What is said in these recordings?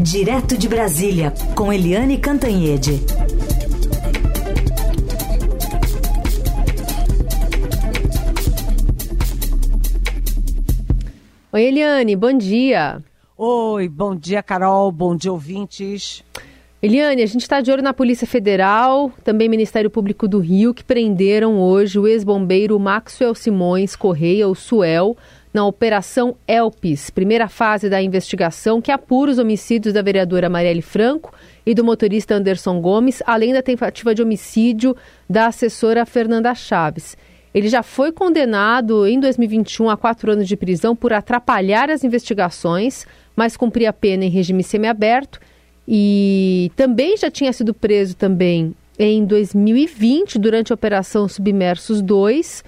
Direto de Brasília, com Eliane Cantanhede. Oi, Eliane, bom dia. Oi, bom dia, Carol, bom dia, ouvintes. Eliane, a gente está de olho na Polícia Federal, também Ministério Público do Rio, que prenderam hoje o ex-bombeiro Maxwell Simões Correia, o Suel, na Operação Elpis, primeira fase da investigação que apura os homicídios da vereadora Marielle Franco e do motorista Anderson Gomes, além da tentativa de homicídio da assessora Fernanda Chaves. Ele já foi condenado em 2021 a quatro anos de prisão por atrapalhar as investigações, mas cumpria pena em regime semiaberto e também já tinha sido preso também em 2020 durante a Operação Submersos 2.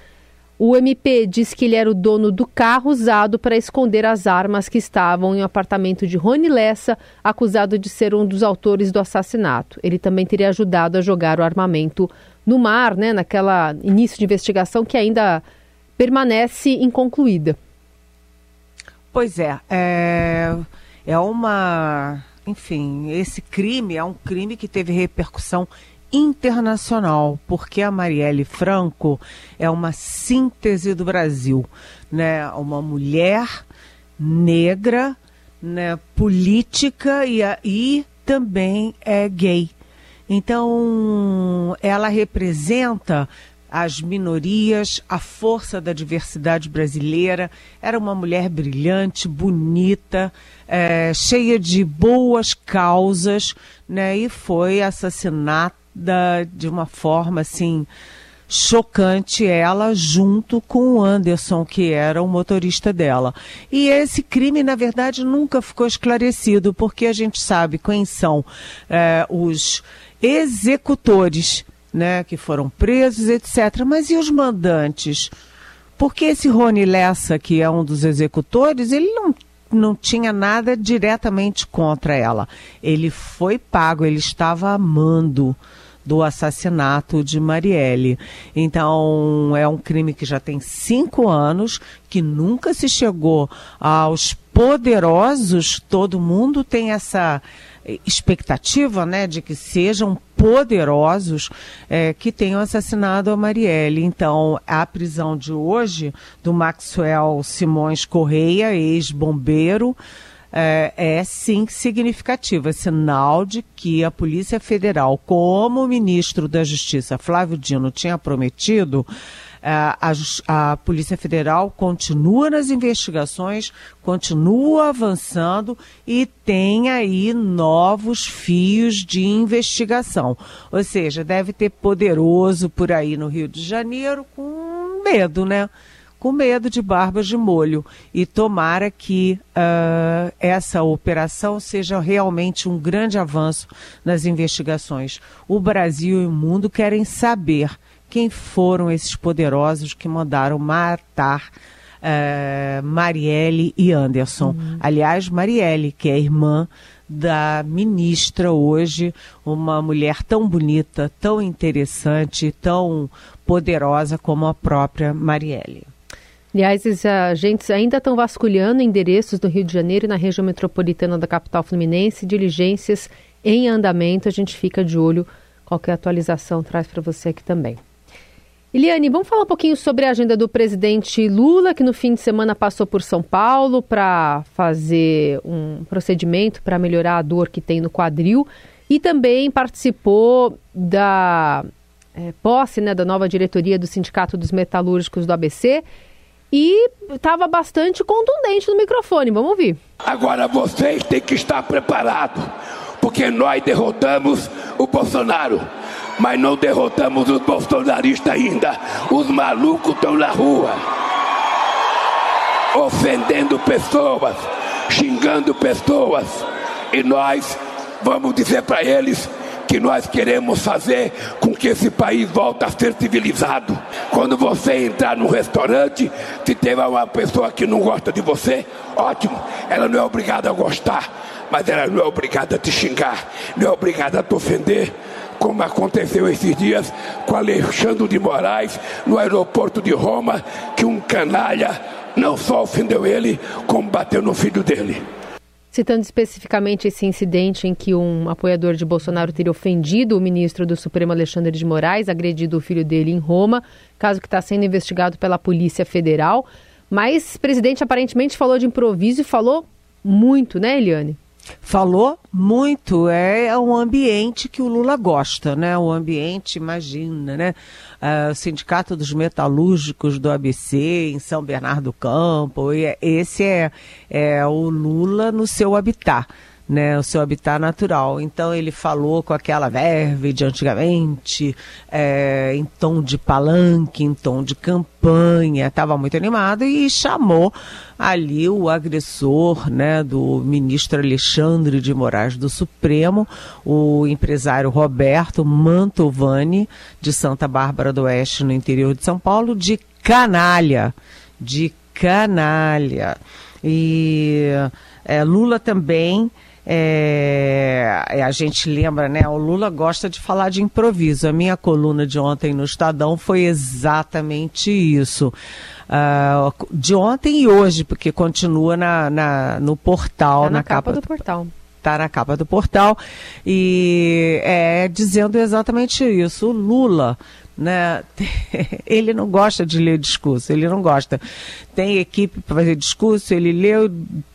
O MP diz que ele era o dono do carro usado para esconder as armas que estavam em um apartamento de Rony Lessa, acusado de ser um dos autores do assassinato. Ele também teria ajudado a jogar o armamento no mar, né, naquela início de investigação que ainda permanece inconcluída. Pois é, é, é uma, enfim, esse crime é um crime que teve repercussão internacional, porque a Marielle Franco é uma síntese do Brasil, né? Uma mulher negra, né, política e, e também é gay. Então, ela representa as minorias, a força da diversidade brasileira. Era uma mulher brilhante, bonita, é, cheia de boas causas, né? E foi assassinada de uma forma assim chocante ela junto com o Anderson, que era o motorista dela. E esse crime, na verdade, nunca ficou esclarecido, porque a gente sabe quem são é, os executores, né, que foram presos, etc. Mas e os mandantes? Porque esse Rony Lessa, que é um dos executores, ele não não tinha nada diretamente contra ela. Ele foi pago, ele estava amando do assassinato de Marielle. Então, é um crime que já tem cinco anos, que nunca se chegou aos poderosos, todo mundo tem essa expectativa né, de que sejam poderosos é, que tenham assassinado a Marielle. Então, a prisão de hoje do Maxwell Simões Correia, ex-bombeiro, é, é sim significativa, é sinal de que a Polícia Federal, como o ministro da Justiça Flávio Dino tinha prometido, é, a, a, Polícia Federal continua nas investigações, continua avançando e tem aí novos fios de investigação. Ou seja, deve ter poderoso por aí no Rio de Janeiro com medo, né? Com medo de barbas de molho. E tomara que uh, essa operação seja realmente um grande avanço nas investigações. O Brasil e o mundo querem saber quem foram esses poderosos que mandaram matar uh, Marielle e Anderson. Uhum. Aliás, Marielle, que é irmã da ministra hoje, uma mulher tão bonita, tão interessante, tão poderosa como a própria Marielle. Aliás, os agentes ainda estão vasculhando endereços no Rio de Janeiro e na região metropolitana da capital fluminense, diligências em andamento. A gente fica de olho. Qualquer atualização traz para você aqui também. Eliane, vamos falar um pouquinho sobre a agenda do presidente Lula, que no fim de semana passou por São Paulo para fazer um procedimento para melhorar a dor que tem no quadril e também participou da é, posse né, da nova diretoria do Sindicato dos Metalúrgicos do ABC e estava bastante contundente no microfone. Vamos ouvir. Agora vocês têm que estar preparados, porque nós derrotamos o Bolsonaro, mas não derrotamos os bolsonaristas ainda. Os malucos estão na rua, ofendendo pessoas, xingando pessoas, e nós vamos dizer para eles que nós queremos fazer com que esse país volte a ser civilizado. Quando você entrar num restaurante, se tiver uma pessoa que não gosta de você, ótimo, ela não é obrigada a gostar, mas ela não é obrigada a te xingar, não é obrigada a te ofender como aconteceu esses dias com Alexandre de Moraes no aeroporto de Roma, que um canalha não só ofendeu ele, como bateu no filho dele. Citando especificamente esse incidente em que um apoiador de Bolsonaro teria ofendido o ministro do Supremo Alexandre de Moraes, agredido o filho dele em Roma, caso que está sendo investigado pela Polícia Federal. Mas o presidente aparentemente falou de improviso e falou muito, né, Eliane? Falou muito, é um ambiente que o Lula gosta, né? O ambiente, imagina, né? Uh, o Sindicato dos Metalúrgicos do ABC, em São Bernardo do Campo, e é, esse é, é o Lula no seu habitat né, o seu habitat natural. Então ele falou com aquela verve de antigamente, é, em tom de palanque, em tom de campanha, estava muito animado e chamou ali o agressor né, do ministro Alexandre de Moraes do Supremo, o empresário Roberto Mantovani, de Santa Bárbara do Oeste, no interior de São Paulo, de canalha. De canalha. E é, Lula também é, é, a gente lembra, né? O Lula gosta de falar de improviso. A minha coluna de ontem no Estadão foi exatamente isso. Uh, de ontem e hoje, porque continua na, na no portal, tá na, na capa, capa do portal está na capa do portal e é dizendo exatamente isso. O Lula né? Ele não gosta de ler discurso, ele não gosta. Tem equipe para fazer discurso, ele lê,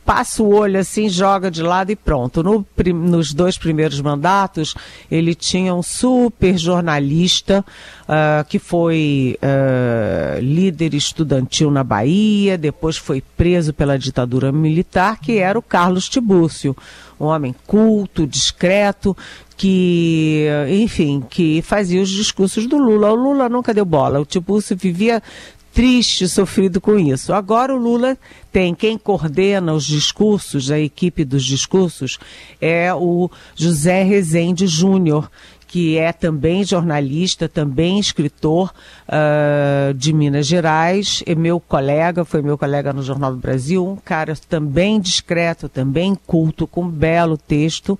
passa o olho assim, joga de lado e pronto. No, nos dois primeiros mandatos, ele tinha um super jornalista uh, que foi uh, líder estudantil na Bahia, depois foi preso pela ditadura militar, que era o Carlos Tibúrcio um homem culto, discreto, que, enfim, que fazia os discursos do Lula. O Lula nunca deu bola. O Tibúrcio vivia triste, sofrido com isso. Agora o Lula tem quem coordena os discursos, a equipe dos discursos, é o José Rezende Júnior, que é também jornalista, também escritor uh, de Minas Gerais, é meu colega, foi meu colega no Jornal do Brasil, um cara também discreto, também culto, com um belo texto.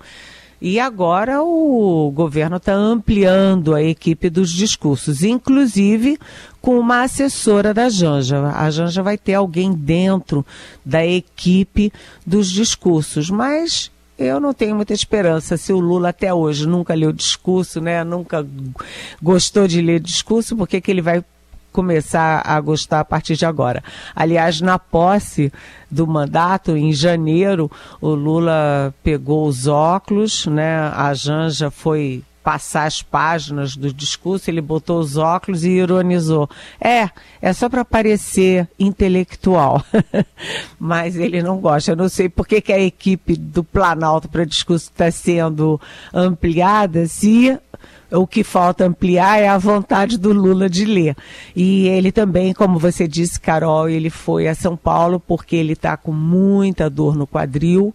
E agora o governo está ampliando a equipe dos discursos, inclusive com uma assessora da Janja. A Janja vai ter alguém dentro da equipe dos discursos, mas eu não tenho muita esperança. Se o Lula até hoje nunca leu discurso, né, nunca gostou de ler discurso, por que, que ele vai começar a gostar a partir de agora. Aliás, na posse do mandato, em janeiro, o Lula pegou os óculos, né? A Janja foi passar as páginas do discurso, ele botou os óculos e ironizou. É, é só para parecer intelectual. Mas ele não gosta. Eu não sei por que, que a equipe do Planalto para discurso está sendo ampliada se o que falta ampliar é a vontade do Lula de ler. E ele também, como você disse, Carol, ele foi a São Paulo porque ele está com muita dor no quadril.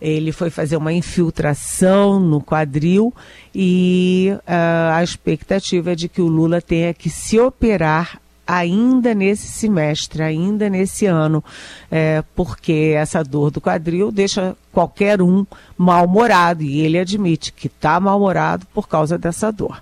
Ele foi fazer uma infiltração no quadril e uh, a expectativa é de que o Lula tenha que se operar ainda nesse semestre, ainda nesse ano, é, porque essa dor do quadril deixa qualquer um mal-humorado e ele admite que está mal-humorado por causa dessa dor.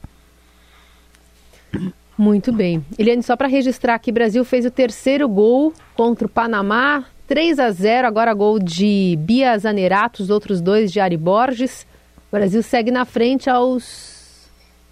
Muito bem. Eliane, só para registrar que Brasil fez o terceiro gol contra o Panamá, 3 a 0, agora gol de Bia Zanerato, os outros dois de Ari Borges. O Brasil segue na frente aos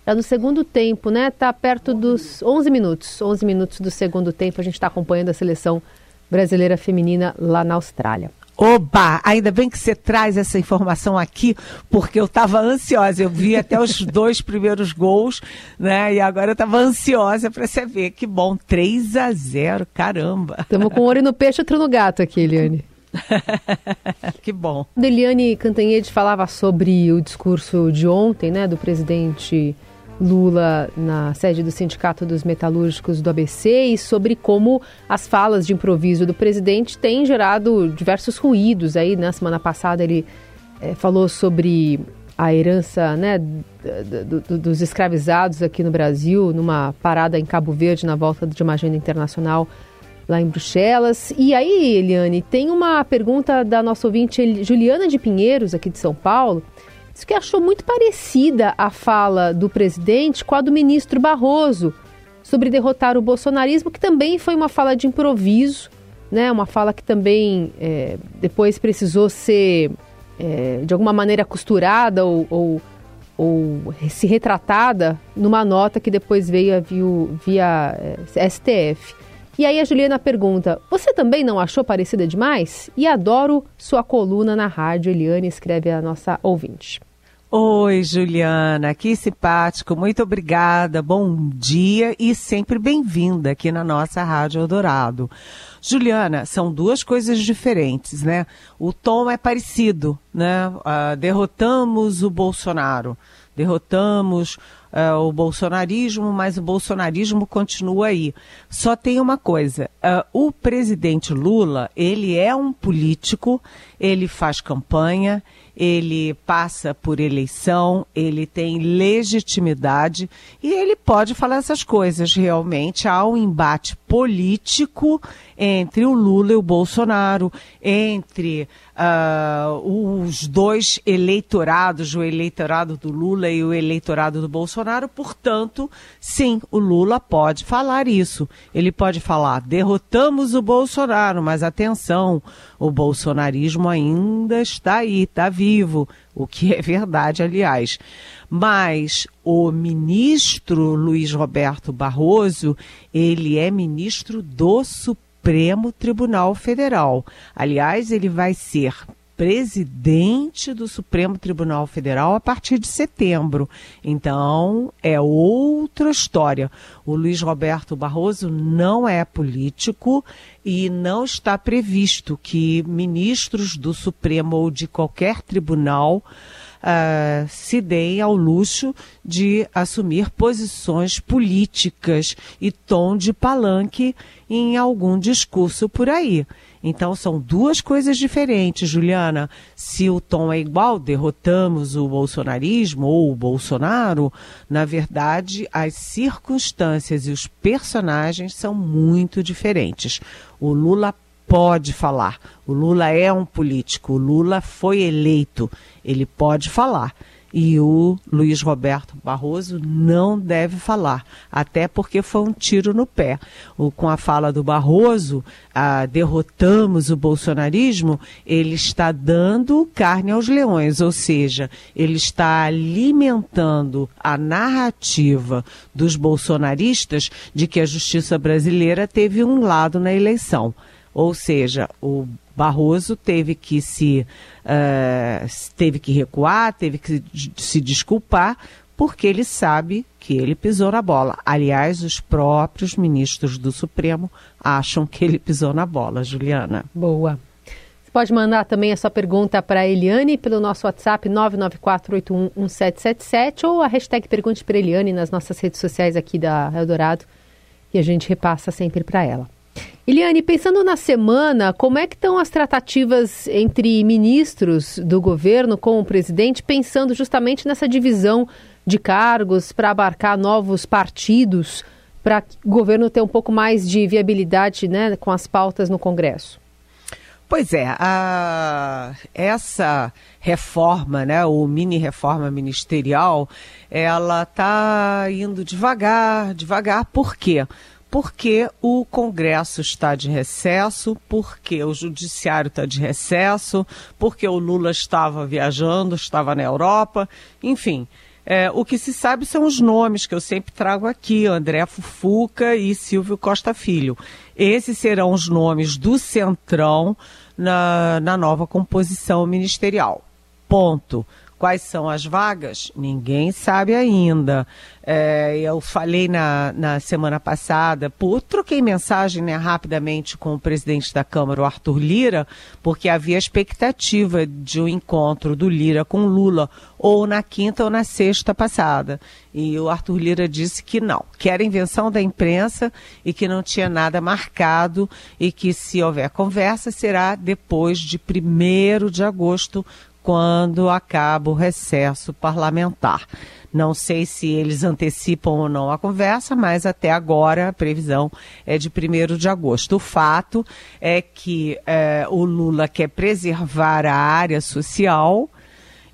Está no segundo tempo, né? Está perto dos 11 minutos. 11 minutos do segundo tempo. A gente está acompanhando a seleção brasileira feminina lá na Austrália. Oba! Ainda bem que você traz essa informação aqui, porque eu estava ansiosa. Eu vi até os dois primeiros gols, né? E agora eu estava ansiosa para você ver. Que bom, 3 a 0 caramba! Estamos com um olho no peixe e outro no gato aqui, Eliane. que bom. Eliane Cantanhede falava sobre o discurso de ontem, né, do presidente Lula na sede do Sindicato dos Metalúrgicos do ABC e sobre como as falas de improviso do presidente têm gerado diversos ruídos. Aí, na semana passada, ele é, falou sobre a herança né, do, do, dos escravizados aqui no Brasil, numa parada em Cabo Verde, na volta de uma agenda internacional lá em Bruxelas. E aí, Eliane, tem uma pergunta da nossa ouvinte Juliana de Pinheiros, aqui de São Paulo Que achou muito parecida a fala do presidente com a do ministro Barroso sobre derrotar o bolsonarismo, que também foi uma fala de improviso, né? Uma fala que também é, depois precisou ser é, de alguma maneira costurada ou, ou, ou, se retratada numa nota que depois veio via, via é, STF. E aí a Juliana pergunta: Você também não achou parecida demais? E adoro sua coluna na rádio, Eliane, escreve a nossa ouvinte. Oi, Juliana, que simpático, muito obrigada, bom dia e sempre bem-vinda aqui na nossa Rádio Eldorado. Juliana, são duas coisas diferentes, né? O tom é parecido, né? Uh, derrotamos o Bolsonaro, derrotamos uh, o bolsonarismo, mas o bolsonarismo continua aí. Só tem uma coisa: uh, o presidente Lula, ele é um político, ele faz campanha, ele passa por eleição, ele tem legitimidade e ele pode falar essas coisas. Realmente há um embate político entre o Lula e o Bolsonaro, entre uh, os dois eleitorados, o eleitorado do Lula e o eleitorado do Bolsonaro. Portanto, sim, o Lula pode falar isso. Ele pode falar: derrotamos o Bolsonaro, mas atenção, o bolsonarismo ainda está aí, está vivo, o que é verdade, aliás. Mas o ministro Luiz Roberto Barroso, ele é ministro do Supremo Tribunal Federal. Aliás, ele vai ser presidente do Supremo Tribunal Federal a partir de setembro. Então, é outra história. O Luiz Roberto Barroso não é político e não está previsto que ministros do Supremo ou de qualquer tribunal uh, se deem ao luxo de assumir posições políticas e tom de palanque em algum discurso por aí. Então são duas coisas diferentes, Juliana. Se o tom é igual, derrotamos o bolsonarismo ou o Bolsonaro, na verdade as circunstâncias e os personagens são muito diferentes. O Lula pode falar. O Lula é um político, o Lula foi eleito, ele pode falar. E o Luiz Roberto Barroso não deve falar, até porque foi um tiro no pé. O, com a fala do Barroso, a, derrotamos o bolsonarismo, ele está dando carne aos leões, ou seja, ele está alimentando a narrativa dos bolsonaristas de que a justiça brasileira teve um lado na eleição. Ou seja, o Barroso teve que se uh, teve que recuar, teve que se desculpar, porque ele sabe que ele pisou na bola. Aliás, os próprios ministros do Supremo acham que ele pisou na bola, Juliana. Boa. Você pode mandar também a sua pergunta para a Eliane pelo nosso WhatsApp 994811777 ou a hashtag Pergunte para Eliane nas nossas redes sociais aqui da Eldorado e a gente repassa sempre para ela. Eliane, pensando na semana, como é que estão as tratativas entre ministros do governo com o presidente, pensando justamente nessa divisão de cargos para abarcar novos partidos, para o governo ter um pouco mais de viabilidade né, com as pautas no Congresso? Pois é, a, essa reforma, né, ou mini reforma ministerial, ela está indo devagar, devagar, por quê? O Congresso está de recesso, porque o Judiciário está de recesso, porque o Lula estava viajando, estava na Europa, enfim. É, o que se sabe são os nomes que eu sempre trago aqui: André Fufuca e Silvio Costa Filho. Esses serão os nomes do Centrão na, na nova composição ministerial. Ponto. Quais são as vagas? Ninguém sabe ainda. É, eu falei na, na semana passada, por, troquei mensagem né, rapidamente com o presidente da Câmara, o Arthur Lira, porque havia expectativa de um encontro do Lira com Lula, ou na quinta ou na sexta passada. E o Arthur Lira disse que não, que era invenção da imprensa e que não tinha nada marcado e que se houver conversa será depois de 1 de agosto, quando acaba o recesso parlamentar. Não sei se eles antecipam ou não a conversa, mas até agora a previsão é de 1 de agosto. O fato é que é, o Lula quer preservar a área social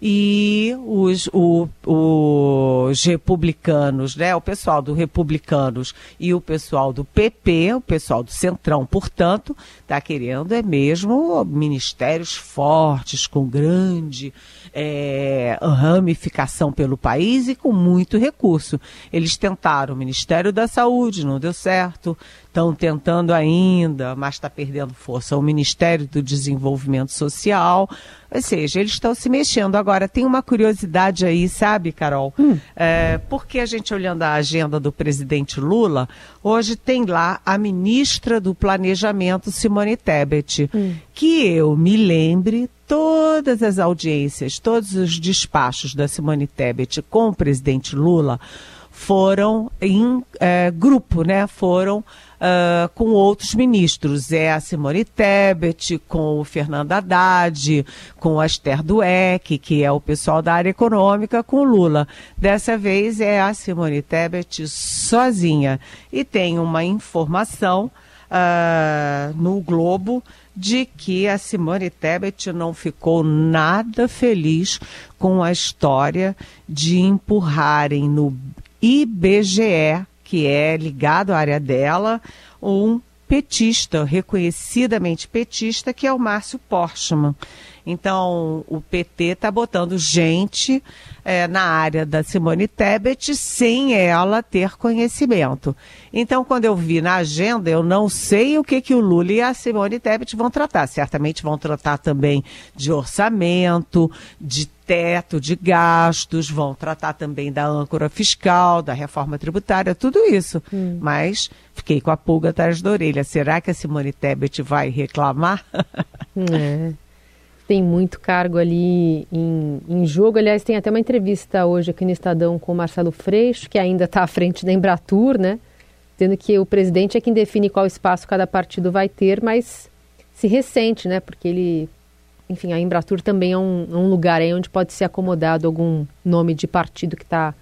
e os, o, os republicanos, né, o pessoal do republicanos e o pessoal do PP, o pessoal do Centrão, portanto, está querendo é mesmo ministérios fortes, com grande é, ramificação pelo país e com muito recurso. Eles tentaram o Ministério da Saúde, não deu certo, estão tentando ainda, mas está perdendo força o Ministério do Desenvolvimento Social. Ou seja, eles estão se mexendo. Agora, tem uma curiosidade aí, sabe, Carol? Hum. É, porque a gente olhando a agenda do presidente Lula, hoje tem lá a ministra do Planejamento, Simone Tebet, hum. que eu me lembre, todas as audiências, todos os despachos da Simone Tebet com o presidente Lula foram em é, grupo, né? Foram uh, com outros ministros. É a Simone Tebet, com o Fernando Haddad, com a Esther Dueck, que é o pessoal da área econômica, com o Lula. Dessa vez é a Simone Tebet sozinha. E tem uma informação uh, no Globo de que a Simone Tebet não ficou nada feliz com a história de empurrarem no IBGE que é ligado à área dela, um petista, reconhecidamente petista, que é o Márcio Portman. Então, o PT está botando gente é, na área da Simone Tebet sem ela ter conhecimento. Então, quando eu vi na agenda, eu não sei o que, que o Lula e a Simone Tebet vão tratar. Certamente vão tratar também de orçamento, de teto de gastos, vão tratar também da âncora fiscal, da reforma tributária, tudo isso. Hum. Mas fiquei com a pulga atrás da orelha. Será que a Simone Tebet vai reclamar? É tem muito cargo ali em, em, jogo. Aliás, tem até uma entrevista hoje aqui no Estadão com o Marcelo Freixo, que ainda está à frente da Embratur, né? Dizendo que o presidente é quem define qual espaço cada partido vai ter, mas se ressente, né? Porque ele, enfim, a Embratur também é um, um lugar aí onde pode ser acomodado algum nome de partido que está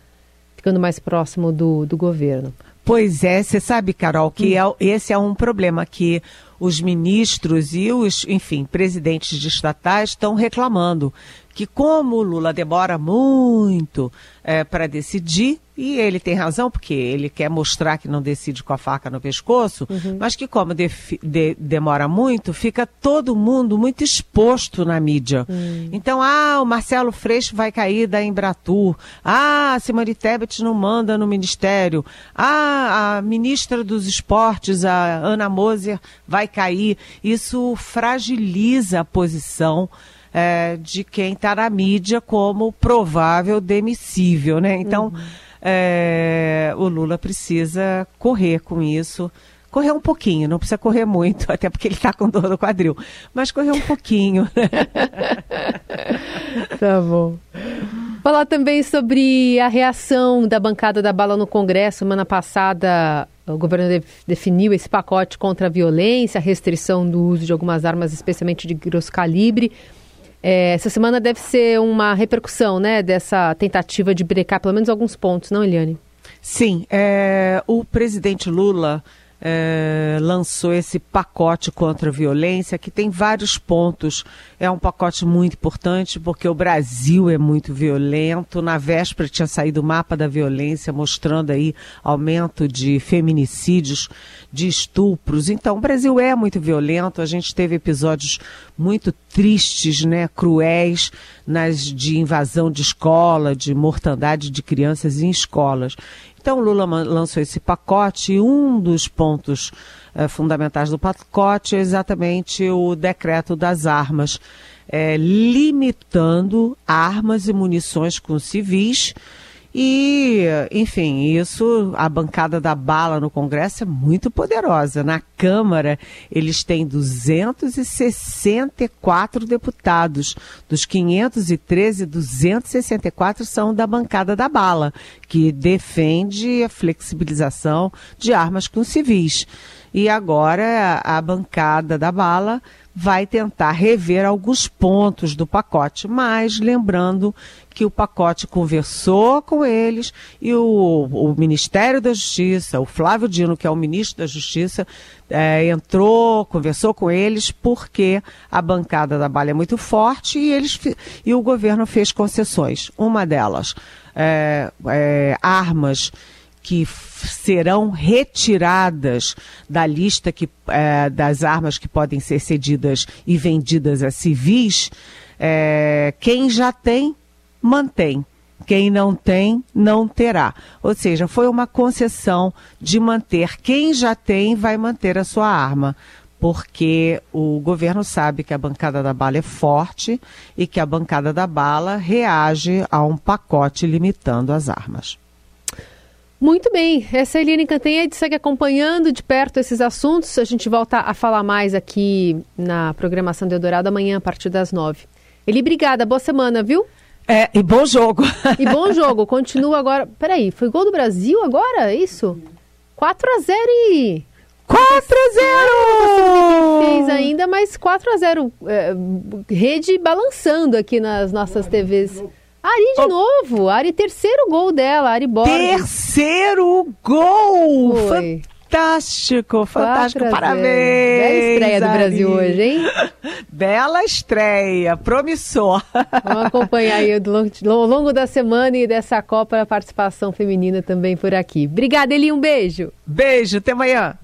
ficando mais próximo do, do governo. Pois é, você sabe, Carol, que hum. é, esse é um problema que os ministros e os, enfim, presidentes de estatais estão reclamando que como o Lula demora muito é, para decidir, e ele tem razão, porque ele quer mostrar que não decide com a faca no pescoço, uhum. mas que como de, de, demora muito, fica todo mundo muito exposto na mídia. Uhum. Então, ah, o Marcelo Freixo vai cair da Embratur. Ah, a Simone Tebet não manda no Ministério. Ah, a ministra dos Esportes, a Ana Moser, vai cair. Isso fragiliza a posição é, de quem está na mídia como provável demissível, né? Então, uhum. é, o Lula precisa correr com isso. Correr um pouquinho, não precisa correr muito, até porque ele está com dor no quadril, mas correr um pouquinho. Tá bom. Falar também sobre a reação da bancada da bala no Congresso. Semana passada, o governo de, definiu esse pacote contra a violência, restrição do uso de algumas armas, especialmente de grosso calibre. É, essa semana deve ser uma repercussão, né, dessa tentativa de brecar pelo menos alguns pontos, não, Eliane? Sim, é, o presidente Lula é, lançou esse pacote contra a violência, que tem vários pontos. É um pacote muito importante porque o Brasil é muito violento. Na véspera tinha saído o mapa da violência, mostrando aí aumento de feminicídios, de estupros. Então, o Brasil é muito violento. A gente teve episódios muito tristes, né, cruéis, nas de invasão de escola, de mortandade de crianças em escolas. Então, Lula lançou esse pacote e um dos pontos eh, fundamentais do pacote é exatamente o decreto das armas, eh, limitando armas e munições com civis e, enfim, isso, a bancada da bala no Congresso é muito poderosa. Na Câmara, eles têm 264 deputados. Dos 513, 264 são da bancada da bala, que defende a flexibilização de armas com civis. E agora a bancada da bala vai tentar rever alguns pontos do pacote, mas lembrando que o pacote conversou com eles e o, o Ministério da Justiça, o Flávio Dino, que é o ministro da Justiça, é, entrou, conversou com eles porque a bancada da Bala é muito forte e, eles, e o governo fez concessões. Uma delas, é, é, armas que serão retiradas da lista que, é, das armas que podem ser cedidas e vendidas a civis, é, quem já tem, mantém. Quem não tem, não terá. Ou seja, foi uma concessão de manter. Quem já tem, vai manter a sua arma porque o governo sabe que a bancada da bala é forte e que a bancada da bala reage a um pacote limitando as armas. Muito bem, essa é a Eliane Cantanhede segue acompanhando de perto esses assuntos. A gente volta a falar mais aqui na programação do Eldorado amanhã a partir das nove. Eli, obrigada, boa semana, viu? É, e bom jogo. E bom jogo, continua agora. Peraí, foi gol do Brasil agora? É isso? 4 a 0 e. 4 a 0 fez ainda, mas 4 a 0 é, Rede balançando aqui nas nossas TVs. Ari de oh. novo, Ari, terceiro gol dela, Ari Borges. Terceiro gol! Foi. Fantástico, fantástico, parabéns! Bela estreia do Ari. Brasil hoje, hein? Bela estreia, promissor. Vamos acompanhar aí ao longo da semana e dessa Copa a participação feminina também por aqui. Obrigada, Eli, um beijo. Beijo, até amanhã.